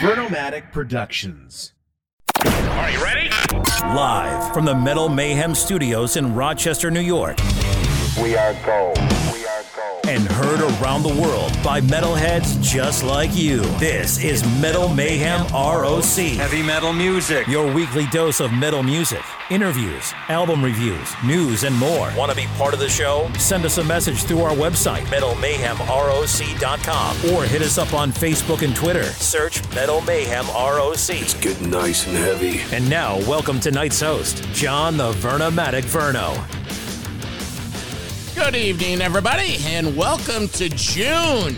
Vernomatic Productions. Are you ready? Live from the Metal Mayhem Studios in Rochester, New York. We are gold. We are gold. And heard around the world by metalheads just like you. This is Metal Mayhem ROC. Heavy metal music. Your weekly dose of metal music, interviews, album reviews, news, and more. Want to be part of the show? Send us a message through our website, metalmayhemroc.com, or hit us up on Facebook and Twitter. Search Metal Mayhem ROC. It's getting nice and heavy. And now, welcome tonight's host, John the Vernomatic Verno. Good evening, everybody, and welcome to June.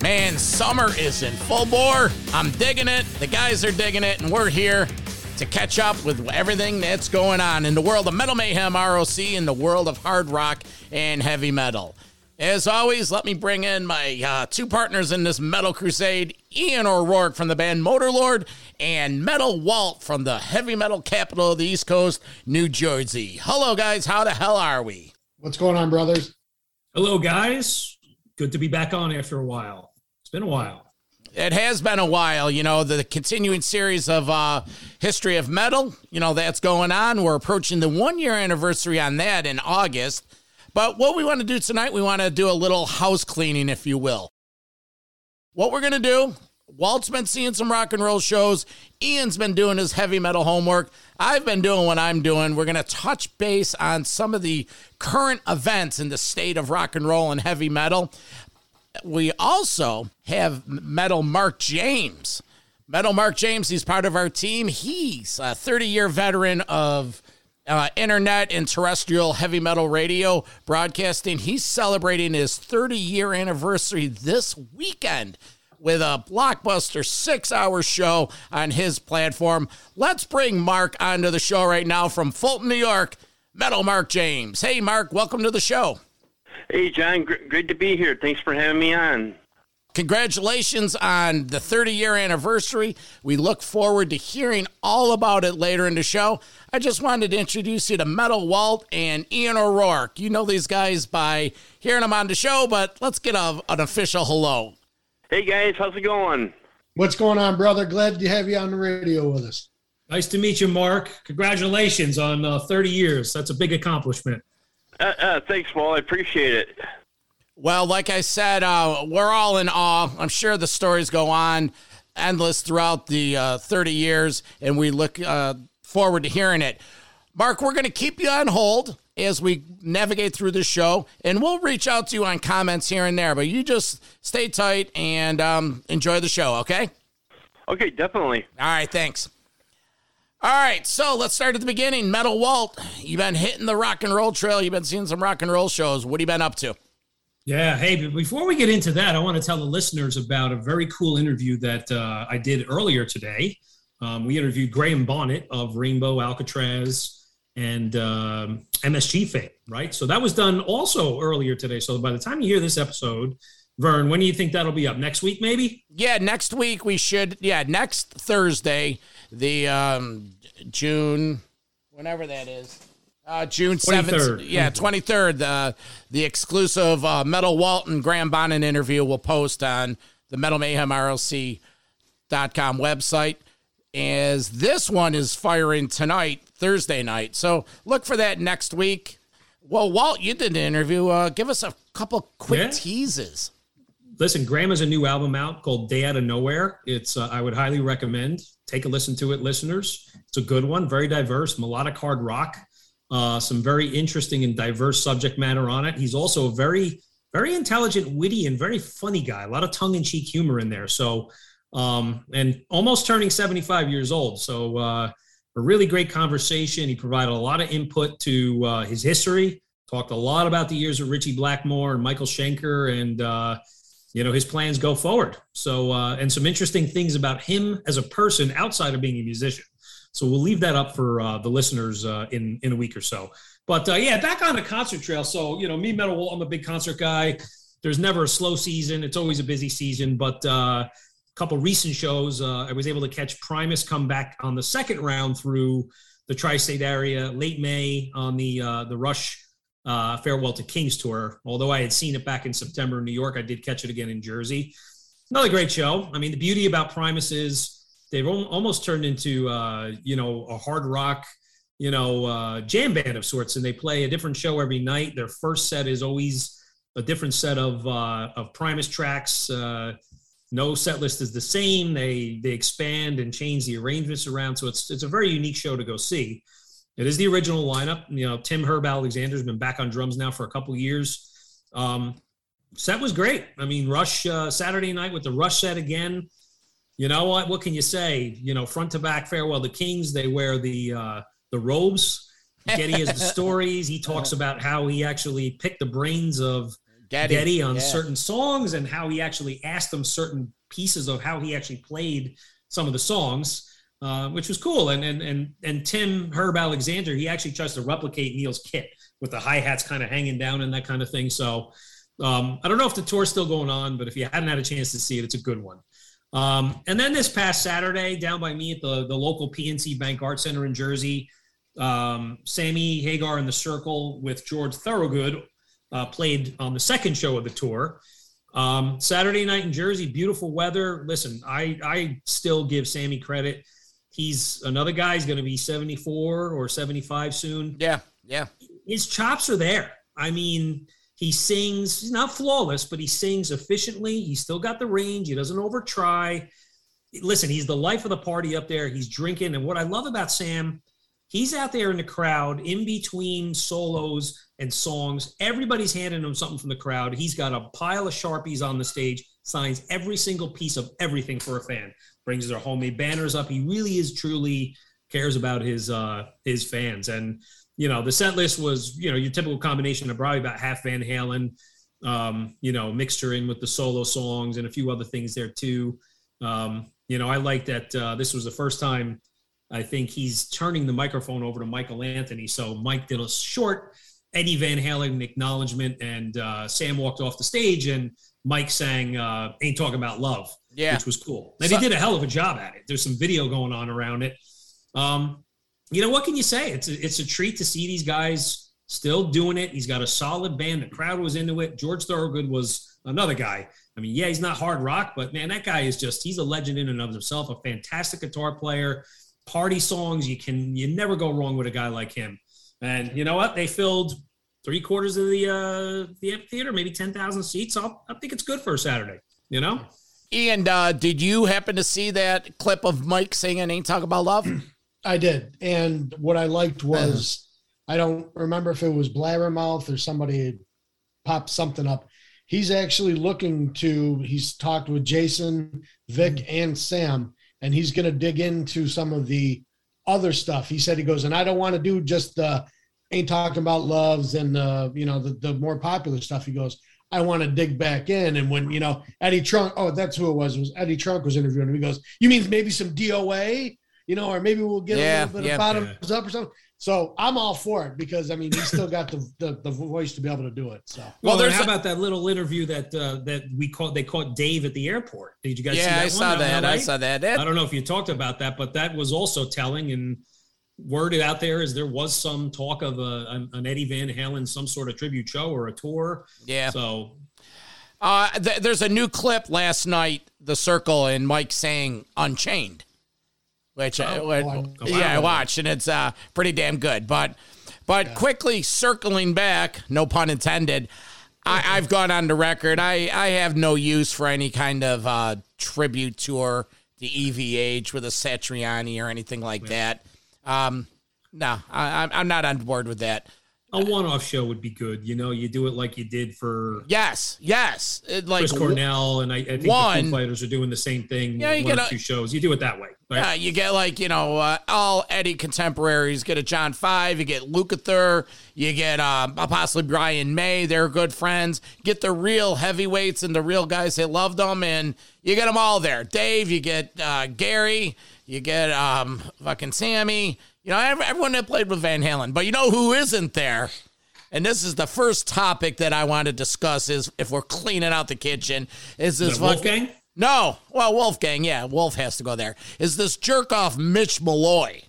Man, summer is in full bore. I'm digging it. The guys are digging it, and we're here to catch up with everything that's going on in the world of Metal Mayhem ROC, in the world of hard rock and heavy metal. As always, let me bring in my uh, two partners in this metal crusade Ian O'Rourke from the band Motorlord and Metal Walt from the heavy metal capital of the East Coast, New Jersey. Hello, guys. How the hell are we? What's going on, brothers? Hello, guys. Good to be back on after a while. It's been a while. It has been a while, you know, the continuing series of uh, History of Metal, you know, that's going on. We're approaching the one year anniversary on that in August. But what we want to do tonight, we want to do a little house cleaning, if you will. What we're going to do, Walt's been seeing some rock and roll shows. Ian's been doing his heavy metal homework. I've been doing what I'm doing. We're going to touch base on some of the current events in the state of rock and roll and heavy metal. We also have Metal Mark James. Metal Mark James, he's part of our team. He's a 30 year veteran of uh, internet and terrestrial heavy metal radio broadcasting. He's celebrating his 30 year anniversary this weekend with a blockbuster six hour show on his platform. Let's bring Mark onto the show right now from Fulton, New York. Metal Mark James. Hey, Mark, welcome to the show. Hey, John, Gr- great to be here. Thanks for having me on. Congratulations on the 30 year anniversary. We look forward to hearing all about it later in the show. I just wanted to introduce you to Metal Walt and Ian O'Rourke. You know these guys by hearing them on the show, but let's get a, an official hello. Hey, guys, how's it going? What's going on, brother? Glad to have you on the radio with us. Nice to meet you, Mark. Congratulations on uh, 30 years. That's a big accomplishment. Uh, uh, thanks, Paul. I appreciate it. Well, like I said, uh, we're all in awe. I'm sure the stories go on endless throughout the uh, 30 years, and we look uh, forward to hearing it. Mark, we're going to keep you on hold as we navigate through the show, and we'll reach out to you on comments here and there. But you just stay tight and um, enjoy the show, okay? Okay, definitely. All right, thanks. All right, so let's start at the beginning. Metal Walt, you've been hitting the rock and roll trail. You've been seeing some rock and roll shows. What have you been up to? Yeah, hey, but before we get into that, I want to tell the listeners about a very cool interview that uh, I did earlier today. Um, we interviewed Graham Bonnet of Rainbow Alcatrazz and um, MSG fame, right? So that was done also earlier today. So by the time you hear this episode, Vern, when do you think that'll be up? Next week, maybe? Yeah, next week we should. Yeah, next Thursday, the um, June, whenever that is. Uh, June 7th. Yeah, 23rd. Uh, the exclusive uh, Metal Walton Graham Bonnet interview will post on the Metal Mayhem ROC.com website. As this one is firing tonight, Thursday night. So look for that next week. Well, Walt, you did an interview. Uh, give us a couple quick yeah. teases. Listen, Graham has a new album out called Day Out of Nowhere. It's uh, I would highly recommend. Take a listen to it, listeners. It's a good one, very diverse, melodic hard rock. Uh, some very interesting and diverse subject matter on it. He's also a very, very intelligent, witty, and very funny guy. A lot of tongue in cheek humor in there. So, um, and almost turning 75 years old. So, uh, a really great conversation. He provided a lot of input to uh, his history, talked a lot about the years of Ritchie Blackmore and Michael Schenker and, uh, you know, his plans go forward. So, uh, and some interesting things about him as a person outside of being a musician. So we'll leave that up for uh, the listeners uh, in in a week or so. But uh, yeah, back on the concert trail. So you know, me Metal I'm a big concert guy. There's never a slow season. It's always a busy season. But couple recent shows, uh, I was able to catch Primus come back on the second round through the tri-state area late May on the uh, the Rush. Farewell to Kings tour. Although I had seen it back in September in New York, I did catch it again in Jersey. Another great show. I mean, the beauty about Primus is they've al- almost turned into uh, you know a hard rock, you know, uh, jam band of sorts, and they play a different show every night. Their first set is always a different set of uh, of Primus tracks. No set list is the same. They they expand and change the arrangements around, so it's it's a very unique show to go see. It is the original lineup. You know, Tim Herb Alexander's been back on drums now for a couple years. Um, set was great. I mean, Rush uh, Saturday night with the Rush set again. You know what? What can you say? You know, front to back, farewell the Kings. They wear the uh, the robes. Geddy has the stories. He talks about how he actually picked the brains of Geddy, on yeah. certain songs and how he actually asked them certain pieces of how he actually played some of the songs, uh, which was cool. And and and and Tim Herb Alexander, he actually tries to replicate Neil's kit with the hi hats kind of hanging down and that kind of thing. So um, I don't know if the tour's still going on, but if you hadn't had a chance to see it, it's a good one. Um, and then this past Saturday, down by me at the the local PNC Bank Art Center in Jersey, um, Sammy Hagar in the Circle with George Thorogood uh, played on the second show of the tour. Um, Saturday night in Jersey, beautiful weather. Listen, I I still give Sammy credit. He's another guy. He's going to be 74 or 75 soon. Yeah, yeah. His chops are there. I mean, he sings. He's not flawless, but he sings efficiently. He's still got the range. He doesn't over try. Listen, he's the life of the party up there. He's drinking, and what I love about Sam, he's out there in the crowd in between solos and songs. Everybody's handing him something from the crowd. He's got a pile of Sharpies on the stage, signs every single piece of everything for a fan, brings their homemade banners up. He really is truly cares about his uh his fans. And you know, the set list was, you know, your typical combination of probably about half Van Halen, um, you know, mixture in with the solo songs and a few other things there too. Um, you know, I like that uh, this was the first time I think he's turning the microphone over to Michael Anthony. So Mike did a short Eddie Van Halen acknowledgement, and uh, Sam walked off the stage, and Mike sang uh, "Ain't Talking About Love," Yeah. which was cool. And So- he did a hell of a job at it. There's some video going on around it. Um, you know what can you say? It's a, it's a treat to see these guys still doing it. He's got a solid band. The crowd was into it. George Thorogood was another guy. I mean, yeah, he's not hard rock, but man, that guy is just he's a legend in and of himself. A fantastic guitar player. Party songs, you can you never go wrong with a guy like him. And you know what? They filled three quarters of the uh, the amphitheater, maybe ten thousand seats. I'll, I think it's good for a Saturday. You know. And uh, did you happen to see that clip of Mike singing "Ain't Talk About Love"? I did. And what I liked was I don't remember if it was Blabbermouth or somebody had popped something up. He's actually looking to, he's talked with Jason, Vic, and Sam, and he's going to dig into some of the other stuff. He said, he goes, and I don't want to do just the ain't talking about loves and uh, you know, the, the more popular stuff. He goes, I want to dig back in. And when, you know, Eddie Trunk, oh, that's who it was, it was Eddie Trunk was interviewing him. He goes, You mean maybe some DOA? You know, or maybe we'll get Yeah, a little bit yeah. of bottoms up or something. So I'm all for it because I mean he's still got the, the the voice to be able to do it. So Well, Well, there's there's how a- about that little interview that uh, that we caught? They caught Dave at the airport. Did you guys? see yeah, that I one? saw Am that. I saw that. I don't know if you talked about that, but that was also telling. And word out there is there was some talk of a, an, an Eddie Van Halen, some sort of tribute show or a tour. yeah. So Uh, th- there's a new clip last night, The Circle, and Mike saying "Unchained," which I, Oh, what- oh, yeah, I watched, and it's uh, pretty damn good. But but quickly circling back, no pun intended. I, I've gone on the record. I, I have no use for any kind of uh, tribute tour to EVH with a Satriani or anything like that. Um, no, I, I'm not on board with that. A one-off show would be good. You know, you do it like you did for Yes, yes. It, like Chris Cornell, and I, I think the One- Foo Fighters are doing the same thing. Yeah, you one get a- two shows. You do it that way. Right? Yeah, you get like you know uh, all Eddie contemporaries. Get a John Five. You get Lukather. You get um, possibly Brian May. They're good friends. Get the real heavyweights and the real guys that loved them, and you get them all there. Dave. You get uh, Gary. You get um, fucking Sammy. You know everyone that played with Van Halen. But you know who isn't there? And this is the first topic that I want to discuss. Is if we're cleaning out the kitchen, is this Wolfgang? no, well, Wolfgang, yeah, Wolf has to go there. Is this jerk off Mitch Malloy?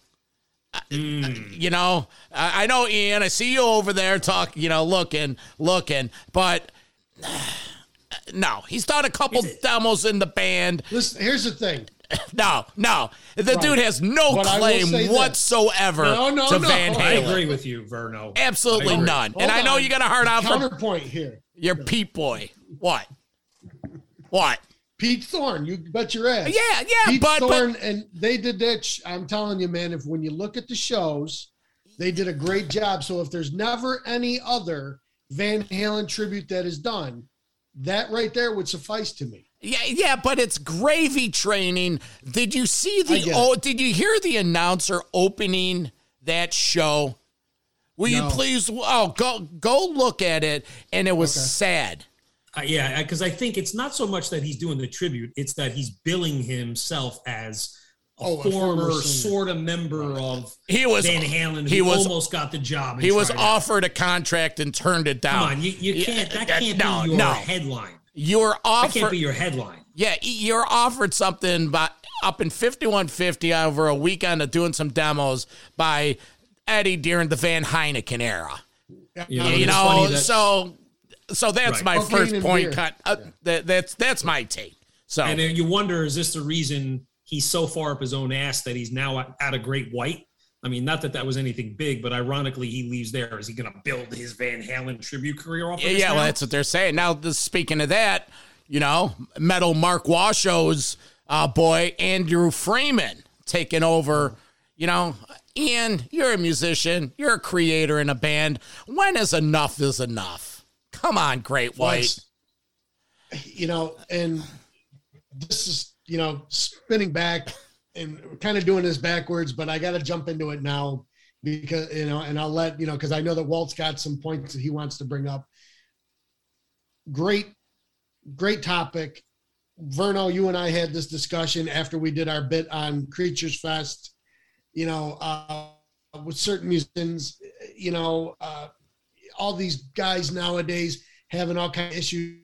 Uh, You know, I I know Ian. I see you over there talking. You know, looking, looking, but no, he's done a couple demos in the band. Listen, here's the thing. No, no, the Right. dude has no But claim whatsoever No, no, to no. Van I agree with you, Verno. Absolutely none. and Hold I know on. you got a hard out for Counterpoint here. your Pete boy. What? What? Pete Thorn, you bet your ass. Yeah, yeah, Pete but, but and they did that. sh- I'm telling you, man. If when you look at the shows, they did a great job. So if there's never any other Van Halen tribute that is done, that right there would suffice to me. Yeah, yeah, but it's gravy training. Did you see the oh did you hear the announcer opening that show? Will you please oh go go look at it and it was sad. Uh, yeah, because I think it's not so much that he's doing the tribute; it's that he's billing himself as a Oh, a former former sort of member of He was Van Halen. he who was almost got the job. he was tried out. offered a contract and turned it down. Come on, you, you can't. That that- can't no, be your no. headline. You're That can't be your headline. Yeah, you're offered something by up in 5150 over a weekend of doing some demos by Eddie during the Van Heineken era. You know, you know, that- so so that's Right. my Cocaine first point. beer. Cut. Uh, that, that's that's my take. So And then you wonder, is this the reason he's so far up his own ass that he's now at, at a great white? I mean, not that that was anything big, but ironically, he leaves there. Is he going to build his Van Halen tribute career off? Of yeah, yeah, well, that's what they're saying. Now, this, speaking of that, you know, Metal Mark Washoe's uh, boy Andrew Freeman taking over. You know, Ian, you're a musician, you're a creator in a band. When is enough is enough? Come on, Great White. you know, and this is, you know, spinning back and kind of doing this backwards, but I got to jump into it now because, you know, and I'll let, you know, because I know that Walt's got some points that he wants to bring up. Great, great topic. Verno, you and I had this discussion after we did our bit on Creatures Fest, you know, uh, with certain musicians, you know, uh, all these guys nowadays having all kind of issues.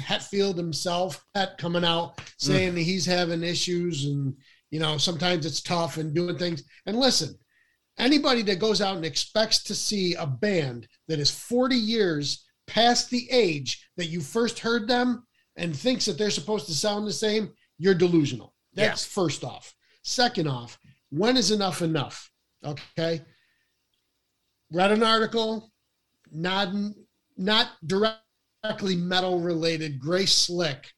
Hetfield himself, Pet coming out saying that he's having issues and you know sometimes it's tough and doing things. And listen, anybody that goes out and expects to see a band that is 40 years past the age that you first heard them and thinks that they're supposed to sound the same, you're delusional. That's first off. Second off, when is enough enough? Okay. Read an article, not not directly metal related. Grace Slick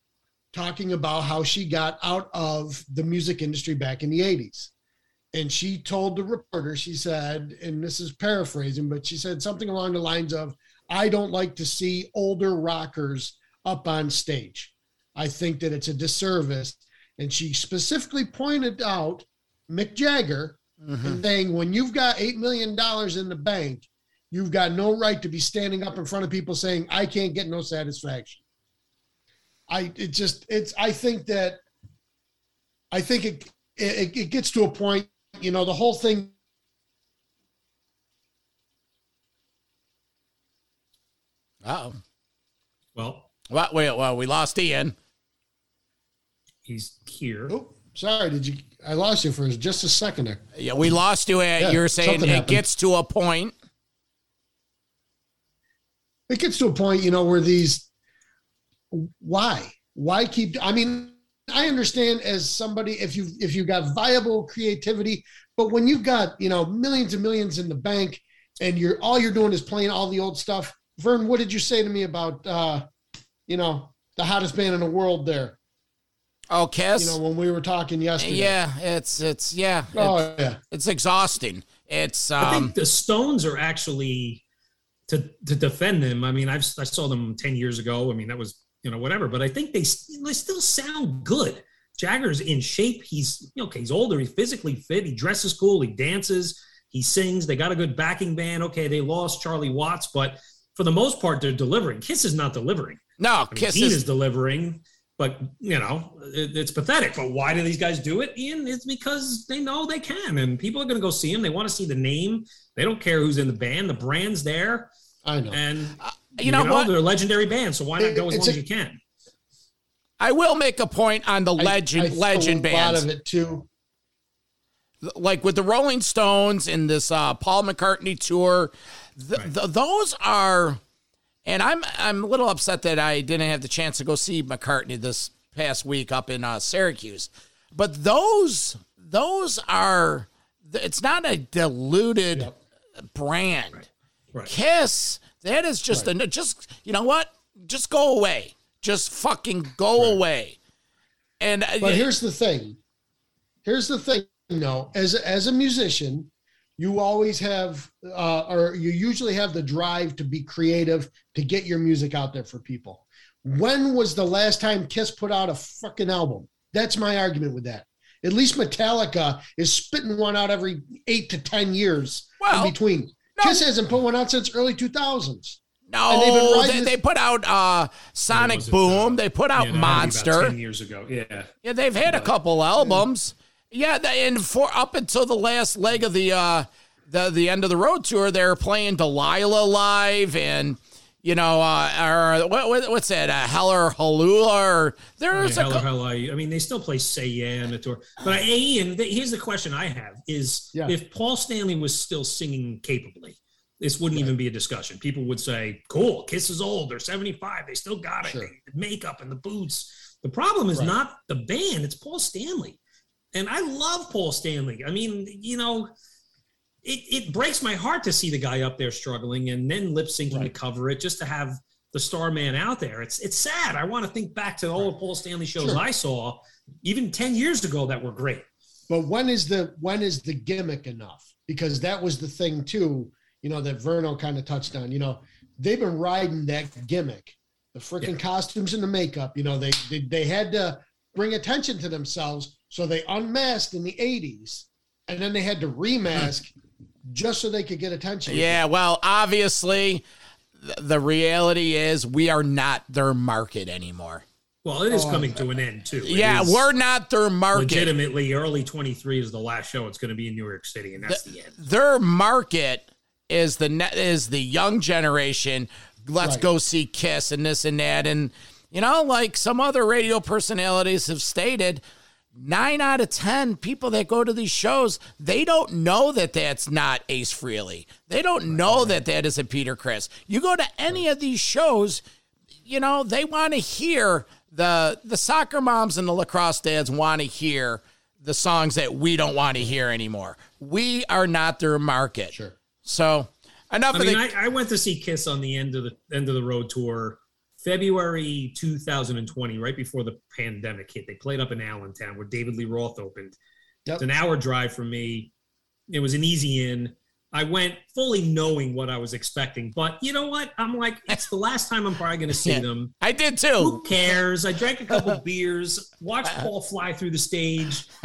talking about how she got out of the music industry back in the 80s. And she told the reporter, she said, and this is paraphrasing, but she said something along the lines of, I don't like to see older rockers up on stage. I think that it's a disservice. And she specifically pointed out Mick Jagger mm-hmm. and saying, when you've got $8 million in the bank, you've got no right to be standing up in front of people saying, I can't get no satisfaction. I, it just, it's, I think that, I think it, it, it gets to a point, you know, the whole thing Oh, well, well, wait, well, we lost Ian. he's here. Oh, sorry. Did you? I lost you for just a second there. Yeah, we lost you. At, Yeah, you're saying something it happened. gets to a point. It gets to a point, you know, where these. Why? Why keep? I mean, I understand as somebody if you if you got viable creativity, but when you've got you know millions and millions in the bank, and you're all you're doing is playing all the old stuff. Vern, what did you say to me about uh, you know the hottest band in the world there? Oh, Kiss. You know when we were talking yesterday. yeah, it's it's yeah, Oh it's, yeah. it's exhausting. It's I um, think the Stones are actually to to defend them. I mean, I've I saw them ten years ago. I mean, that was you know whatever, but I think they they still sound good. Jagger's in shape. He's you know, okay. He's older. He's physically fit. He dresses cool. He dances. He sings. They got a good backing band. Okay, they lost Charlie Watts, but for the most part, they're delivering. Kiss is not delivering. no I Kiss is is delivering, but you know it, it's pathetic. But why do these guys do it, Ian? It's because they know they can, and people are going to go see them. They want to see the name. They don't care who's in the band. The brand's there, I know. and you know what? they're a legendary band. So why not go as it's long a- as you can? I will make a point on the I- legend I feel legend a bands. lot of it too. like with the Rolling Stones and this uh, Paul McCartney tour, th- th- those are And I'm I'm a little upset that I didn't have the chance to go see McCartney this past week up in uh, Syracuse. But those those are it's not a diluted Yep. brand. Right. Kiss, that is just a just you know what? Just go away. Just fucking go away. And uh, But here's the thing. Here's the thing. No, as as a musician, you always have, uh, or you usually have the drive to be creative to get your music out there for people. When was the last time Kiss put out a fucking album? That's my argument with that. At least Metallica is spitting one out every eight to ten years Well, in between. Kiss hasn't put one out since early two thousands. They've no, they, they put out uh, Sonic Was it, Boom. uh, they put out yeah, that'd about Monster. ten years ago. Yeah. Yeah, they've had a couple albums. Yeah, they- and for up until the last leg of the uh the the end of the road tour, they're playing Delilah live and you know, uh, or what, what what's that? Uh, Hell or Hallelujah or there's Yeah, a hell, cou- hell, I, mean, they still play Say Yeah tour. But I, Ian, here's the question I have: Is Yeah. if Paul Stanley was still singing capably, this wouldn't even be a discussion. People would say, "Cool, Kiss is old. They're 75. They still got it. Sure. The makeup and the boots." The problem is Right. not the band; it's Paul Stanley. And I love Paul Stanley. I mean, you know, it, it breaks my heart to see the guy up there struggling and then lip syncing to cover it just to have the star man out there. It's it's sad. I want to think back to all the Paul Stanley shows Sure. I saw even 10 years ago that were great. But when is the when is the gimmick enough? Because that was the thing too, you know, that Verno kind of touched on. You know, they've been riding that gimmick, the freaking costumes and the makeup. You know, they, they they had to bring attention to themselves, so they unmasked in the '80s, and then they had to remask hmm. Just so they could get attention. Yeah, well, obviously th- the reality is we are not their market anymore. Well, it is Oh, coming to an end too. It Yeah, we're not their market. legitimately early 23 is the last show. It's going to be in New York City, and that's the, end. their market is the net is the young generation. Let's Right. go see Kiss and this and that, and you know, like some other radio personalities have stated, nine out of ten people that go to these shows, they don't know that that's not Ace Frehley. They don't know that that isn't Peter Criss. You go to any of these shows, you know, they want to hear the the soccer moms and the lacrosse dads want to hear the songs that we don't want to hear anymore. We are not their market. Sure. So enough I of mean, the I, I went to see Kiss on the end of the end of the road tour, February 2020, right before the pandemic hit. They played up in Allentown where David Lee Roth opened. Yep. It's an hour drive from me. It was an easy in. I went fully knowing what I was expecting, but you know what? I'm like, it's the last time I'm probably going to see Yeah. them. I did too. Who cares? I drank a couple beers, watched Paul fly through the stage.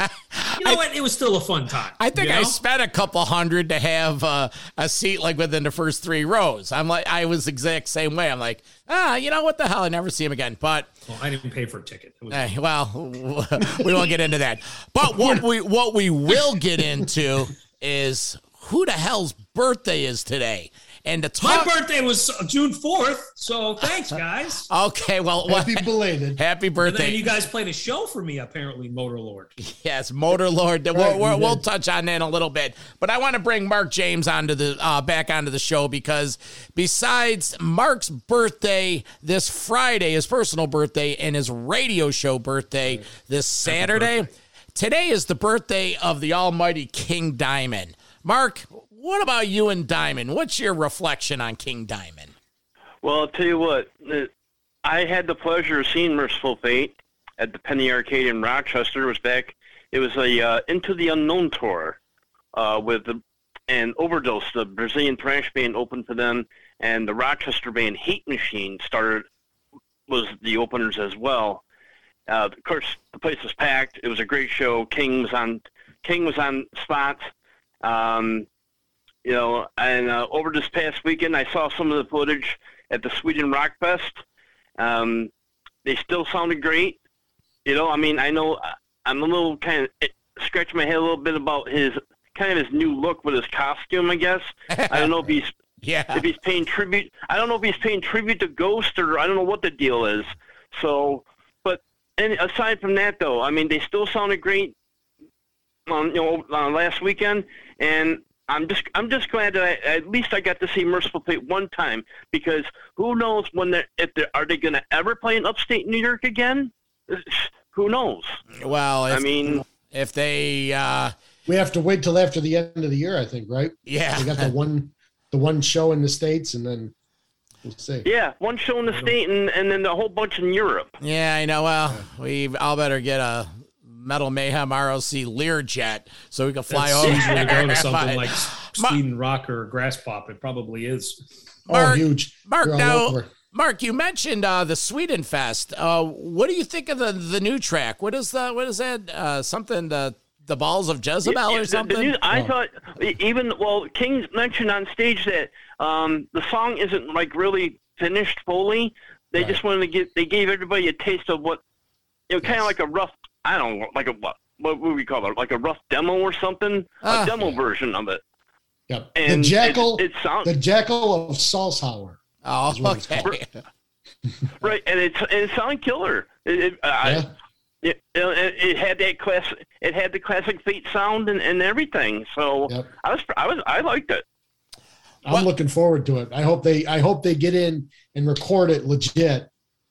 You know what? It was still a fun time. I think you I spent a couple hundred to have uh, a seat like within the first three rows. I'm like, I was the exact same way. I'm like, ah, you know what the hell? I never see him again. But Well, I didn't pay for a ticket. Was eh, well, we won't get into that. But what we what we will get into is who the hell's birthday is today, and to My birthday was June 4th, so thanks, guys. okay, well, well, Happy belated. happy And then birthday. you guys played a show for me, apparently, Motor Lord. Yes, Motor Lord. We'll, Right, we'll, we we'll touch on that in a little bit, but I want to bring Mark James onto the uh, back onto the show because besides Mark's birthday this Friday, his personal birthday, and his radio show birthday this Saturday, today is the birthday of the Almighty King Diamond. Mark, what about you and Diamond? What's your reflection on King Diamond? Well, I'll tell you what. uh, I had the pleasure of seeing Mercyful Fate at the Penny Arcade in Rochester. It was back. It was a uh, Into the Unknown tour uh, with the and Overdose, the Brazilian thrash band, opened for them, and the Rochester band Hate Machine started was the openers as well. Uh, of course, the place was packed. It was a great show. King was on. King was on spot. Um, you know, and uh, over this past weekend, I saw some of the footage at the Sweden Rock Fest. Um, they still sounded great. You know, I mean, I know uh, I'm a little kind of scratching my head a little bit about his kind of his new look with his costume. I guess I don't know if he's Yeah. if he's paying tribute. I don't know if he's paying tribute to Ghost or I don't know what the deal is. So, but and aside from that, though, I mean, they still sounded great. On you know uh, last weekend, and I'm just I'm just glad that I, at least I got to see Mercyful Fate one time because who knows when they if they are they going to ever play in upstate New York again? Who knows? Well, if, I mean, if they, uh, We have to wait till after the end of the year, I think, right? yeah, we got the one the one show in the states, and then we'll see. yeah, one show in the state and and then a whole bunch in Europe. yeah, I know. Well, we all better get a Metal Mayhem ROC Learjet so we can fly That's over easier to go to something But- like Sweden Rock or Graspop. It probably is. Oh, Mark- huge! Mark, They're now. Mark, you mentioned uh, the Sweden Fest. Uh, what do you think of the the new track? What is the what is that? Uh, something the the balls of Jezebel Yeah, or the- the something? new- I Oh. thought even well, King mentioned on stage that um, the song isn't like really finished fully. They Right. just wanted to get they gave everybody a taste of what you know, kind of like a rough. I don't know, like a what what would we call it? Like a rough demo or something, Ah. a demo Yeah. version of it. Yep. And the jackal, It, it sounds the jackal of Salzburg. oh, is what it's okay. right, and it and it sounded killer. It, it, I- Yeah. it, it, it had that class. It had the classic Fate sound and, and everything. So Yep. I was I was I liked it. I'm Well- looking forward to it. I hope they I hope they get in and record it legit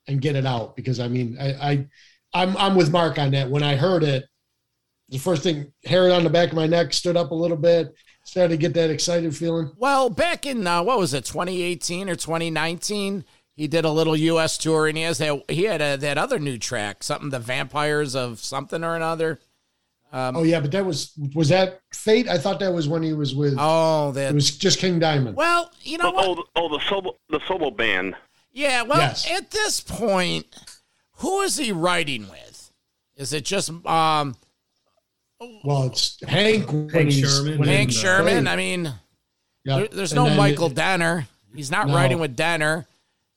and get it out because I mean I, I I'm I'm with Mark on that. When I heard it, the first thing hair on the back of my neck stood up a little bit, started to get that excited feeling. Well, back in uh, what was it, 2018 or 2019, he did a little U.S. tour, and he has that he had a, that other new track, something the Vampires of something or another. oh yeah, but that was was that Fate? I thought that was when he was with Oh, that it was just King Diamond. Well, you know Oh, what? oh, the- oh, the solo the solo band. Yeah, well, Yes. at this point, who is he writing with? Is it just um, Well, it's Hank Hank Shermann Hank Shermann? I mean, Yeah. there, there's And no then- Michael Denner. He's not No. writing with Denner.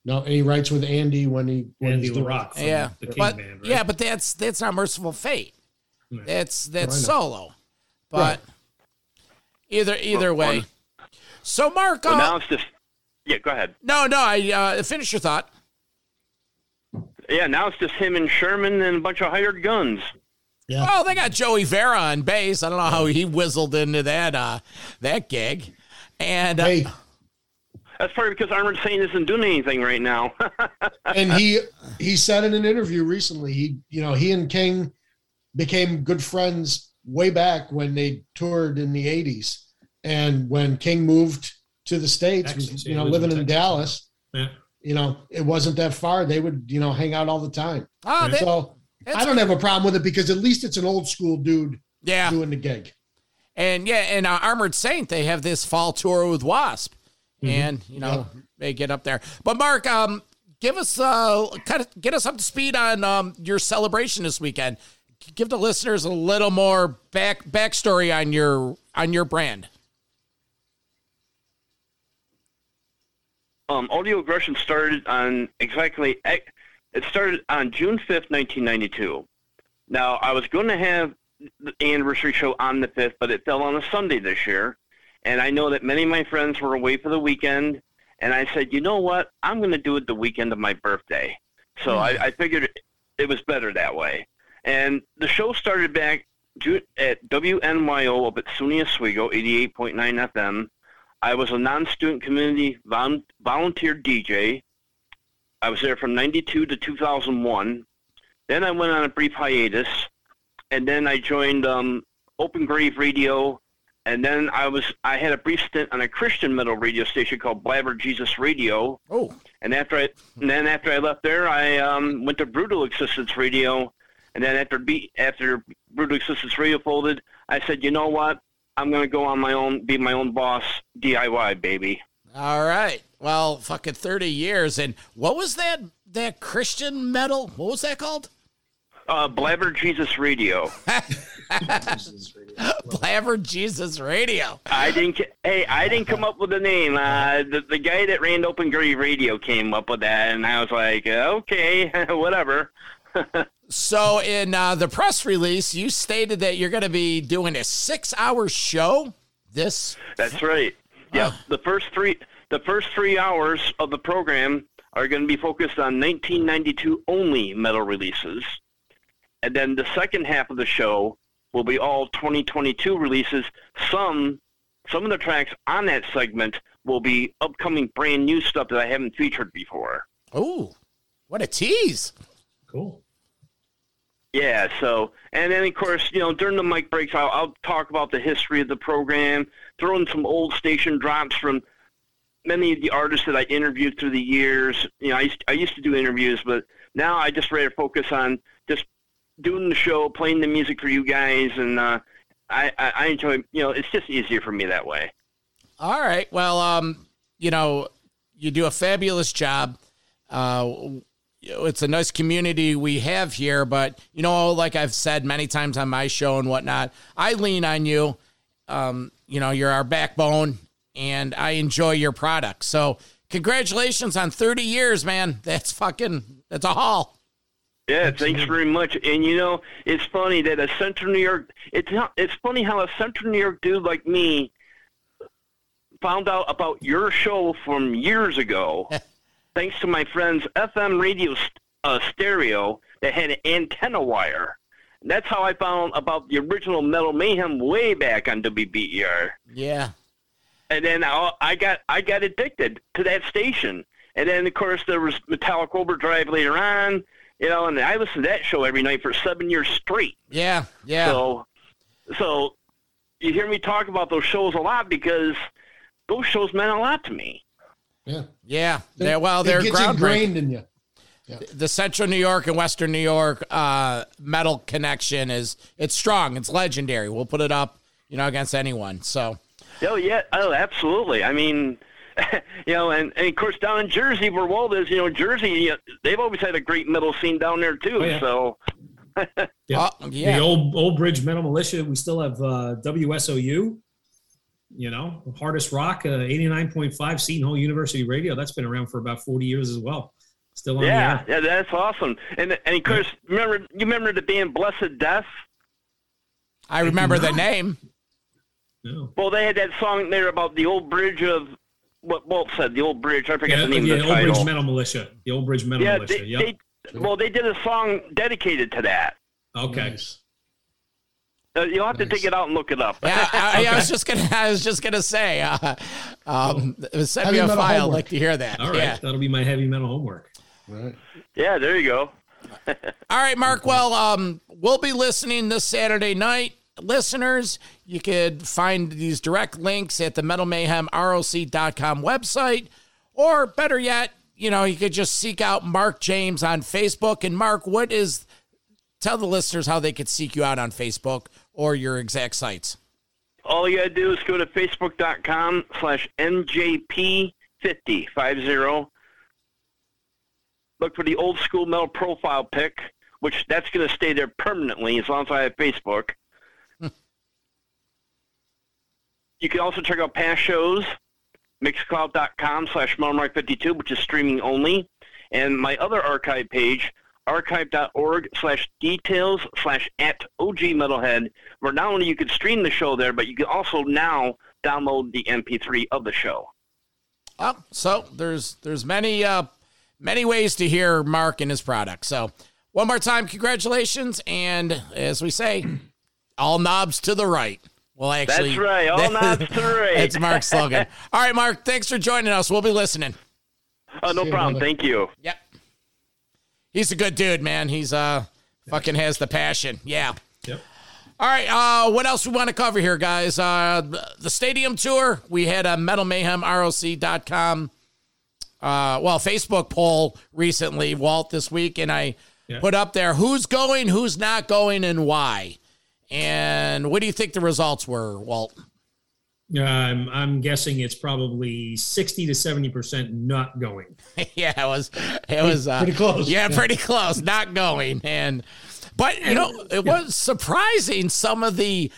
No, he writes with Andy when he when Andy he's doing- LaRocque from Yeah, the King but Band, right? yeah, but that's that's not Mercyful Fate. Right. That's that's I know. solo. But either either Well, way. So Mark, Well, uh, now it's just yeah. Go ahead. no, no, I uh, finish your thought. Yeah, now it's just him and Shermann and a bunch of hired guns. Yeah. Oh, they got Joey Vera on bass. I don't know how he whistled into that uh, that gig. And uh, Hey, That's probably because Armored Saint isn't doing anything right now. and he he said in an interview recently, he you know he and King became good friends way back when they toured in the '80s, and when King moved to the states, was, Texas, you know, he in living in Texas. Dallas. Yeah. You know, it wasn't that far. They would, you know, hang out all the time. oh, that- So I don't have a problem with it because at least it's an old school dude yeah, doing the gig. and yeah, and uh, Armored Saint they have this fall tour with Wasp, and you know they get up there. But Mark, um, give us uh, kind of get us up to speed on um your celebration this weekend. Give the listeners a little more back backstory on your on your brand. Um, audio aggression started on exactly it started on June fifth, nineteen ninety two. Now I was going to have the anniversary show on the fifth, but it fell on a Sunday this year, and I know that many of my friends were away for the weekend, and I said, you know what, I'm going to do it the weekend of my birthday. So I, I figured it, was better that way. And the show started back at WNYO up at SUNY Oswego, 88.9 FM. I was a non-student community vol- volunteer DJ. I was there from 92 to 2001. Then I went on a brief hiatus, and then I joined um, Open Grave Radio, and then I was I had a brief stint on a Christian metal radio station called Blabber Jesus Radio. Oh, And after I, and then after I left there, I um, went to Brutal Existence Radio, and then after be, after Brutal Existence Radio folded, I said, you know what? I'm gonna go on my own, be my own boss, DIY baby. all right. Well, fucking thirty years. And what was that that Christian metal? What was that called? Uh, Blabber Jesus Radio. Blabber Jesus Radio. I didn't. Hey, I didn't come up with the name. Uh, the the guy that ran Open Grave Radio came up with that, and I was like, okay, whatever. So, in uh, the press release, you stated that you're going to be doing a six-hour show. This, That's right. Yeah, the first three the first three hours of the program are going to be focused on 1992 only metal releases, and then the second half of the show will be all 2022 releases. Some some of the tracks on that segment will be upcoming brand new stuff that I haven't featured before. Oh, what a tease! Cool. Yeah, so and then of course, you know, during the mic breaks, I'll, I'll talk about the history of the program, throw in some old station drops from many of the artists that I interviewed through the years. You know, I used, I used to do interviews, but now I just rather focus on just doing the show, playing the music for you guys, and uh, I, I, I enjoy. You know, it's just easier for me that way. All right. Well, um, you know, you do a fabulous job. Uh, it's a nice community we have here, but you know, like I've said many times on my show and whatnot, I lean on you. Um, you know, you're our backbone, and I enjoy your product. So, congratulations on 30 years, man. That's fucking that's a haul. Yeah, thanks very much. And you know, it's funny that a Central New York. It's not, it's funny how a Central New York dude like me found out about your show from years ago, thanks to my friend's FM radio st- uh, stereo that had an antenna wire. That's how I found about the original Metal Mayhem way back on WBER. Yeah. And then I, I got I got addicted to that station. And then of course there was Metallic Overdrive later on, you know, and I listened to that show every night for seven years straight. Yeah. Yeah. So, so you hear me talk about those shows a lot because those shows meant a lot to me. Yeah. yeah. They're, well, they're it gets ingrained in you. the Central New York and Western New York uh, metal connection is it's strong. It's legendary. We'll put it up, you know, against anyone. So Oh yeah, oh absolutely. I mean, you know, and, and of course down in Jersey where Walt is, you know, Jersey, you know, they've always had a great metal scene down there too. Oh, yeah. So Yeah. Uh, yeah. The old Old Bridge Metal Militia. We still have uh, WSOU. You know, hardest rock, uh, eighty nine point five Seton Hall University Radio. That's been around for about forty years as well. Still on yeah, the air. yeah, that's awesome. And and of course, remember you remember the band Blessed Death? I remember the name. No. Well, they had that song there about the old bridge of what Walt said, the old bridge. I forget Yeah, the name yeah, of the Old title. Bridge Metal Militia. The Old Bridge Metal yeah, Militia. they, Yep. they, well, they did a song dedicated to that. okay. Nice. Uh, you'll have to Nice. dig it out and look it up. Yeah, I, I was just gonna. I was just gonna say. Uh, um, send me a metal file. I'd homework. like to hear that. All right. Yeah. That'll be my heavy metal homework. Right. yeah, there you go. All right, Mark. Well, um, we'll be listening this Saturday night. Listeners, you could find these direct links at the metalmayhemroc.com website, or better yet, you know, you could just seek out Mark James on Facebook. And Mark, what is? Tell the listeners how they could seek you out on Facebook or your exact sites. All you gotta do is go to facebook.com slash NJP50, 50. Look for the old school metal profile pic, which that's gonna stay there permanently as long as I have Facebook. you can also check out past shows, mixcloud.com slash metalmark52, which is streaming only, and my other archive page, archive.org slash details slash at OG Metalhead, where not only you can stream the show there, but you can also now download the MP3 of the show. Oh, so there's there's many uh many ways to hear Mark and his product. So one more time, congratulations, and as we say, all knobs to the right. Well, actually, That's right, all knobs to the right. That's Mark's slogan. All right, Mark, thanks for joining us. We'll be listening. Oh, no See you, problem. brother. Thank you. Yep. He's a good dude, man. He's uh fucking has the passion. Yeah. Yep. All right, uh, what else we want to cover here, guys? Uh, the stadium tour. We had a metalmayhemroc.com, uh, well, Facebook poll recently, Walt, this week, and I Yeah. put up there who's going, who's not going, and why. And what do you think the results were, Walt? Um, I'm guessing it's probably 60 to 70% not going. yeah, it was, it was uh, pretty close. Yeah, Yeah. pretty close. Not going, and but you know, it was surprising. Some of the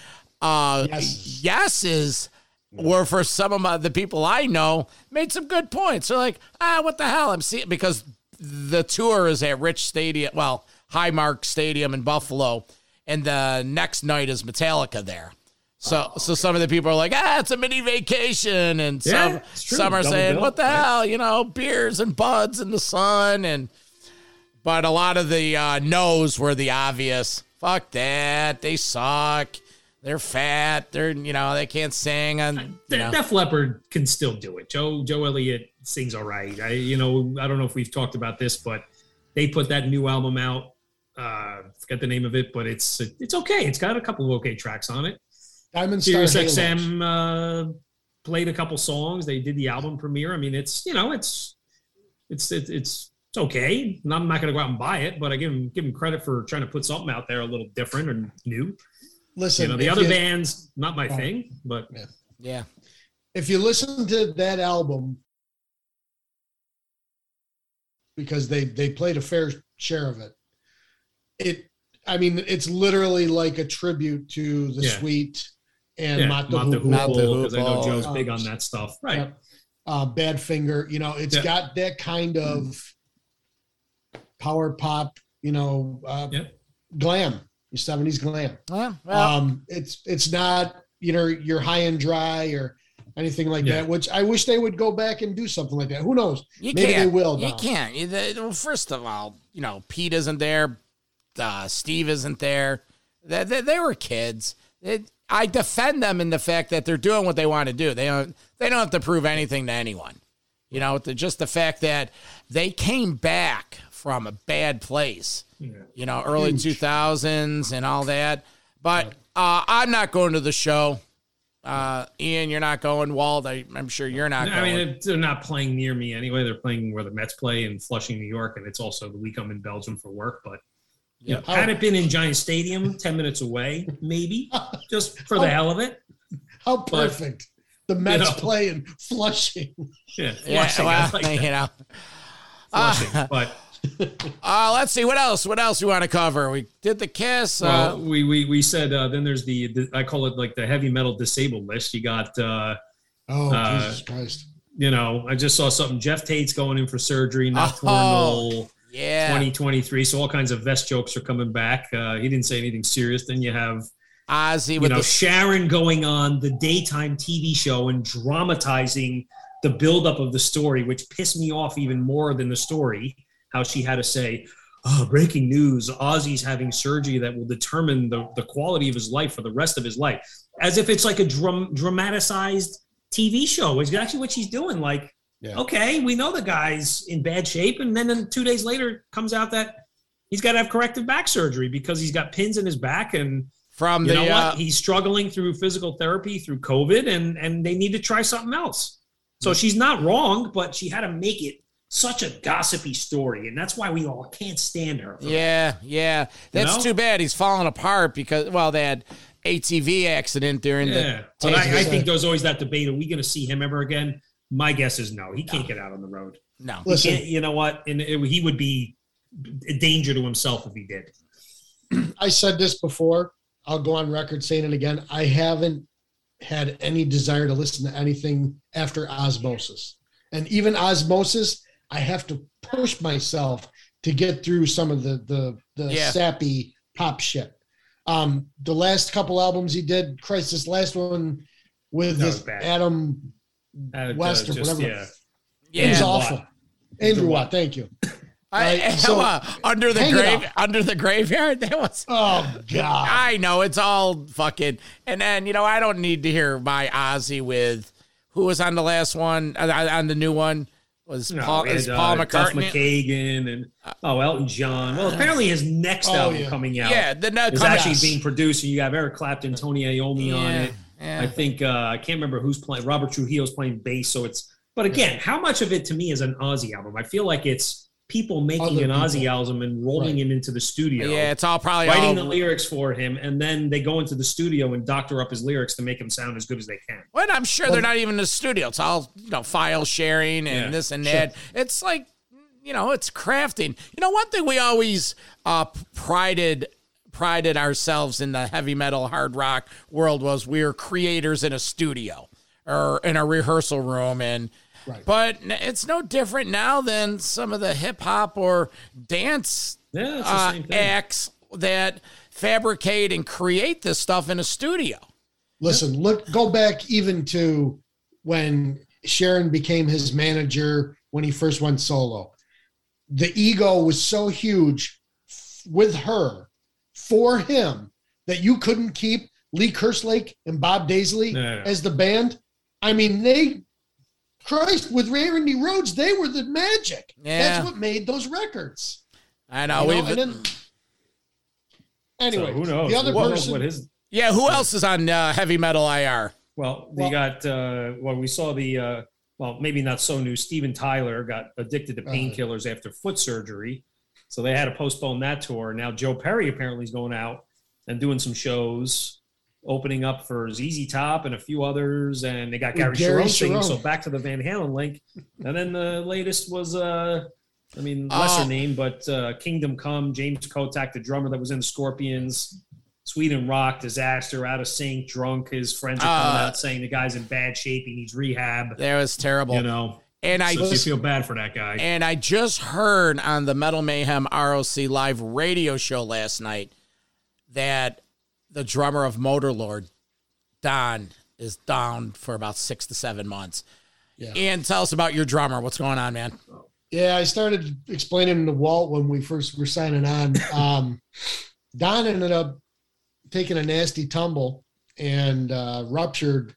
uh, Yes. yeses were for some of my, the people I know made some good points. They're like, ah, what the hell? I'm seeing because the tour is at Rich Stadium, well, Highmark Stadium in Buffalo, and the next night is Metallica there. So, so some of the people are like, ah, it's a mini vacation, and Yeah, some it's some are Double saying, bill, what the right? hell, you know, beers and buds in the sun, and but a lot of the uh, no's were the obvious. Fuck that, they suck. they're fat. They're you know they can't sing. And De- know. Def Leppard can still do it. Joe Joe Elliott sings all right. I you know I don't know if we've talked about this, but they put that new album out. Uh, forget the name of it, but it's it's okay. It's got a couple of okay tracks on it. Diamond Star Sirius Halos. XM uh, played a couple songs. They did the album premiere. I mean, it's you know it's it's it's it's, it's okay. And I'm not going to go out and buy it, but I give him give him credit for trying to put something out there a little different and new. Listen, you know, the other you- bands not my thing, but yeah. if you listen to that album because they they played a fair share of it it i mean it's literally like a tribute to the Yeah. sweet and yeah, Mott the Mott the Hoople. Mott the Hoople, because I know Joe's Um, big on that stuff, right? Yep. uh badfinger you know it's Yeah. got that kind of power pop you know uh Yep. glam your 70s glam Well, well, um it's it's not you know you're high and dry or anything like Yeah. that which i wish they would go back and do something like that who knows you maybe can't. they will You can't. Well, first of all, you know Pete isn't there. Uh, Steve isn't there. They, they, they were kids. It, I defend them in the fact that they're doing what they want to do. They don't. They don't have to prove anything to anyone. You know, the, just the fact that they came back from a bad place. You know, early two thousands and all that. But uh, I'm not going to the show. Uh, Ian, you're not going. Wald, I, I'm sure you're not I going. mean, they're not playing near me anyway. They're playing where the Mets play in Flushing, New York, and it's also the week I'm in Belgium for work. But you know, had it been in Giant Stadium, ten minutes away, maybe just for the hell of it. How perfect. The Mets know. play in Flushing. Yeah, yeah, well, like you know. Flushing. but Uh, let's see what else. What else we want to cover? We did the kiss. well, Uh, we we we said uh, then there's the, the I call it like the heavy metal disabled list. You got uh, Oh, Uh, Jesus Christ. you know I just saw something. Geoff Tate's going in for surgery Oh, nocturnal. Yeah, 2023. So all kinds of vest jokes are coming back. Uh, he didn't say anything serious. Then you have Ozzy you with know the Sharon going on the daytime TV show and dramatizing the buildup of the story, which pissed me off even more than the story. How she had to say, oh, "Breaking news: Ozzy's having surgery that will determine the, the quality of his life for the rest of his life," as if it's like a dram- dramatized TV show. Is actually what she's doing. Like, Yeah. okay, we know the guy's in bad shape, and then, then two days later it comes out that he's got to have corrective back surgery because he's got pins in his back and from you the know uh, what? He's struggling through physical therapy through COVID, and and they need to try something else. So she's not wrong, but she had to make it such a gossipy story, and that's why we all can't stand her. yeah, yeah. That's know? too bad. He's falling apart because well, they had ATV accident during yeah. the. But I, I think there's always that debate: Are we going to see him ever again? My guess is no. He can't get out on the road. No, He Listen, can't, you know what? And it, he would be a danger to himself if he did. I said this before. I'll go on record saying it again. I haven't had any desire to listen to anything after Ozzmosis. And even Ozzmosis, I have to push myself to get through some of the the, the Yeah. sappy pop shit. Um, the last couple albums he did, Christ, this last one with this bad. Adam Uh, West or just, whatever. Yeah. It was yeah. Watt. awful. Andrew Watt. Watt, thank you. I, Right, so- uh, under the grave, under the graveyard. That was. Oh God. I know it's all fucking. And then you know I don't need to hear my Ozzy with who was on the last one uh, on the new one was No, Paul, we had, is uh, Paul Duff McCartney. McKagan and oh Elton John. Well, apparently his next Oh, album yeah. coming out Yeah, the no, is actually out. being produced. And you have Eric Clapton, Tony Iommi on it. Yeah. I think uh, I can't remember who's playing. Robert Trujillo's playing bass. So it's. But again, how much of it to me is an Ozzy album? I feel like it's people making Other an Ozzy people. album and rolling Right. him into the studio. Yeah, it's all probably Writing all. the lyrics for him, and then they go into the studio and doctor up his lyrics to make him sound as good as they can. Well, I'm sure they're not even in the studio. It's all you know, file sharing and Yeah, this and that. It's like you know, it's crafting. You know, one thing we always uh, prided prided ourselves in the heavy metal hard rock world was we were creators in a studio or in a rehearsal room and. Right. But it's no different now than some of the hip hop or dance Yeah, uh, acts that fabricate and create this stuff in a studio. Listen, look, go back even to when Sharon became his manager when he first went solo. The ego was so huge f- with her for him that you couldn't keep Lee Kerslake and Bob Daisley No, no, no. as the band. I mean, they, Christ, with Randy Rhoads, they were the magic. Yeah. That's what made those records. I know. You know, and then, anyway, So who knows? the other Who knows person, what his yeah, who else is on uh, Heavy Metal IR? Well, Well- got uh, well, we saw the uh, well, maybe not so new. Steven Tyler got addicted to Uh. painkillers after foot surgery, so they had to postpone that tour. Now Joe Perry apparently is going out and doing some shows, opening up for ZZ Top and a few others, and they got Gary, Gary Cherone singing. So back to the Van Halen link, and then the latest was. Uh, I mean, lesser Oh. name, but uh, Kingdom Come, James Kottak, the drummer that was in the Scorpions, Sweden Rock, Disaster, Out of Sync, Drunk. His friends are coming Uh, out saying the guy's in bad shape. He needs rehab. That was terrible. You know, and I so you feel bad for that guy. and I just heard on the Metal Mayhem ROC live radio show last night that the drummer of Motorlord, Don, is down for about six to seven months. Yeah. And tell us about your drummer. What's going on, man? Yeah, I started explaining to Walt when we first were signing on. Um, Don ended up taking a nasty tumble and uh, ruptured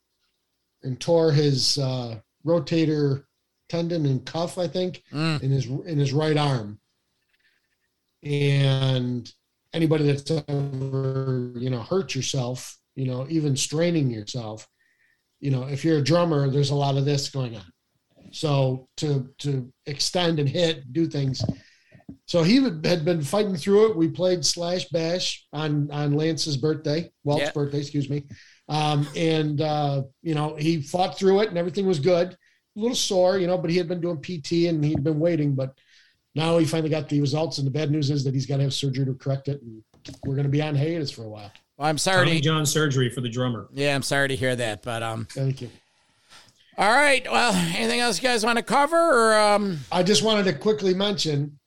and tore his uh, rotator tendon and cuff, I think, Mm. in his in his right arm. And anybody that's ever you know hurt yourself, you know, even straining yourself, you know, if you're a drummer, there's a lot of this going on. So to to extend and hit, do things. So he had been fighting through it. We played slash bash on on Lance's birthday, Walt's Yeah. birthday, excuse me. Um, and uh, you know he fought through it, and everything was good. A little sore, you know, but he had been doing PT and he'd been waiting. But now he finally got the results, and the bad news is that he's got to have surgery to correct it. And we're going to be on hiatus for a while. Well, I'm sorry. Tommy To, John surgery for the drummer. yeah, I'm sorry to hear that. But um, Thank you. all right. Well, anything else you guys want to cover? Or um, I just wanted to quickly mention.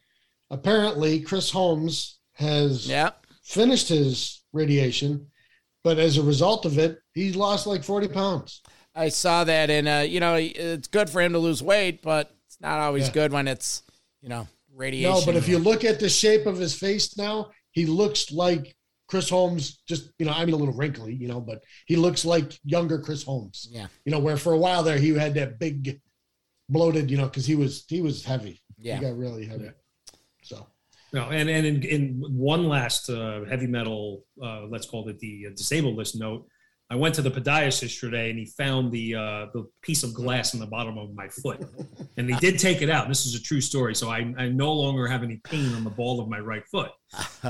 Apparently, Chris Holmes has yeah. finished his radiation, but as a result of it, he's lost like 40 pounds. I saw that, and uh, you know, it's good for him to lose weight, but it's not always Yeah. good when it's you know radiation. No, but if you look at the shape of his face now, he looks like Chris Holmes, just, you know, I mean, a little wrinkly, you know, but he looks like younger Chris Holmes. Yeah. You know, where for a while there, he had that big bloated, you know, because he was, he was heavy. yeah, He got really heavy. So, No, and and in, in one last uh, heavy metal, uh, let's call it the uh, disabled list note. I went to the podiatrist today, and he found the uh, the piece of glass in the bottom of my foot, and they did take it out. This is a true story, so I, I no longer have any pain on the ball of my right foot.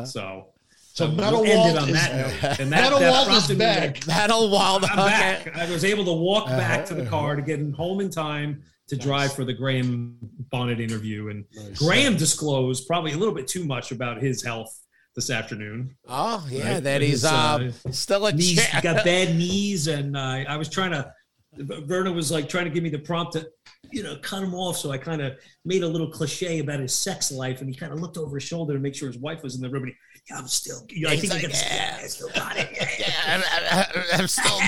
So, so we'll Metal end Walt it on is, that note. And that, Metal that Walt is me to- back. that'll wild. I'm Okay. back. I was able to walk back to the car to get home in time to drive for the Graham Bonnet interview. And Nice. Graham disclosed probably a little bit too much about his health this afternoon. Oh yeah, Right. that he's uh, uh, still a Knees, got bad knees, and uh, I was trying to. Verna was like trying to give me the prompt to, you know, cut him off. So I kind of made a little cliche about his sex life, and he kind of looked over his shoulder to make sure his wife was in the room. And he, I'm still. You know, I think like, he got yeah. I still got it. Yeah, I'm, I'm- I'm still,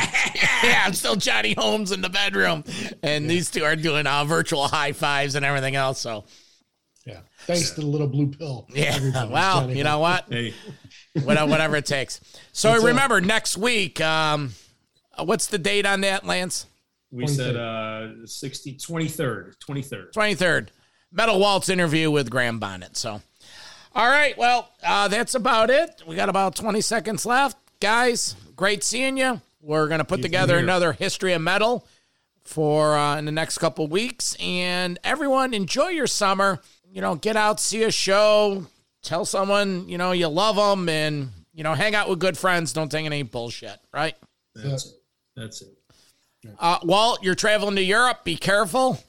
yeah, I'm still Johnny Holmes in the bedroom, and these two are doing uh, virtual high fives and everything else. So, Yeah. Thanks to the little blue pill. yeah, Everybody, well, Johnny you know what? Hey, Whatever, whatever it takes. So That's it. remember, next week, um, uh, what's the date on that, Lance? we said uh, 60, 23rd, 23rd. 23rd. Metal Waltz interview with Graham Bonnet. So, all right. Well, uh, that's about it. We got about 20 seconds left. Guys, great seeing you. We're going to put together another history of metal for uh, in the next couple weeks. And everyone, enjoy your summer. You know, get out, see a show, tell someone, you know, you love them, and, you know, hang out with good friends. Don't take any bullshit, right? That's it. That's it. Uh, Walt, you're traveling to Europe. Be careful.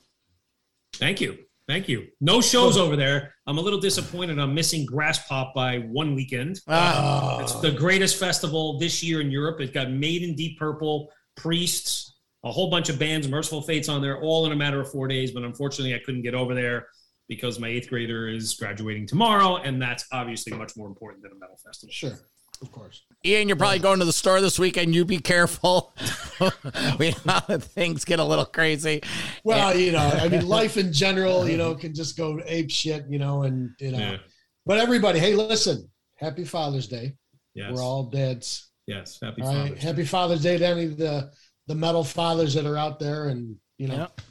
Thank you. Thank you. No shows over there. I'm a little disappointed. I'm missing Graspop by one weekend. Uh, It's the greatest festival this year in Europe. It's got Maiden Deep Purple, Priests, a whole bunch of bands, Mercyful Fates on there, all in a matter of four days. But unfortunately, I couldn't get over there because my eighth grader is graduating tomorrow, and that's obviously much more important than a metal festival. Sure. Of course. Ian, you're probably going to the store this weekend. You be careful. we know things get a little crazy. Well, you know, I mean, life in general, you know, can just go ape shit, you know, and you know. Yeah. But everybody, hey, listen, happy Father's Day. Yes. We're all dads. Yes, happy All Father's right. Day. Happy Father's Day to any of the the metal fathers that are out there, and you know, Yep.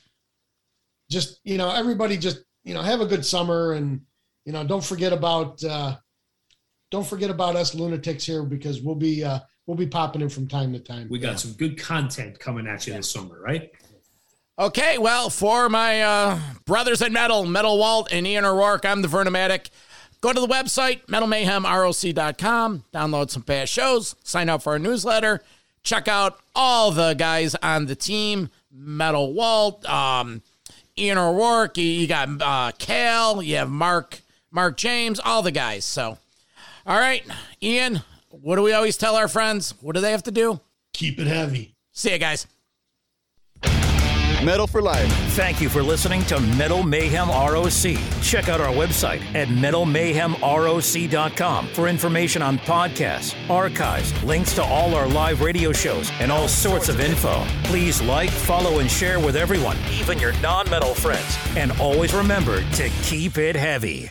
just you know, everybody just you know, have a good summer, and you know, don't forget about uh don't forget about us lunatics here because we'll be uh we'll be popping in from time to time. We got some good content coming at you this summer, right? Okay, well, for my uh, brothers in metal, Metal Walt and Ian O'Rourke, I'm the Vernomatic. Go to the website, metalmayhemroc.com, download some past shows, sign up for our newsletter, check out all the guys on the team, Metal Walt, um, Ian O'Rourke, you you got uh, Cal, you have Mark, Mark James, all the guys. So, all right, Ian, what do we always tell our friends? What do they have to do? Keep it heavy. See you guys. Metal for life. Thank you for listening to Metal Mayhem ROC. Check out our website at metalmayhemroc.com for information on podcasts, archives, links to all our live radio shows, and all sorts of info. Please like, follow, and share with everyone, even your non metal friends. And always remember to keep it heavy.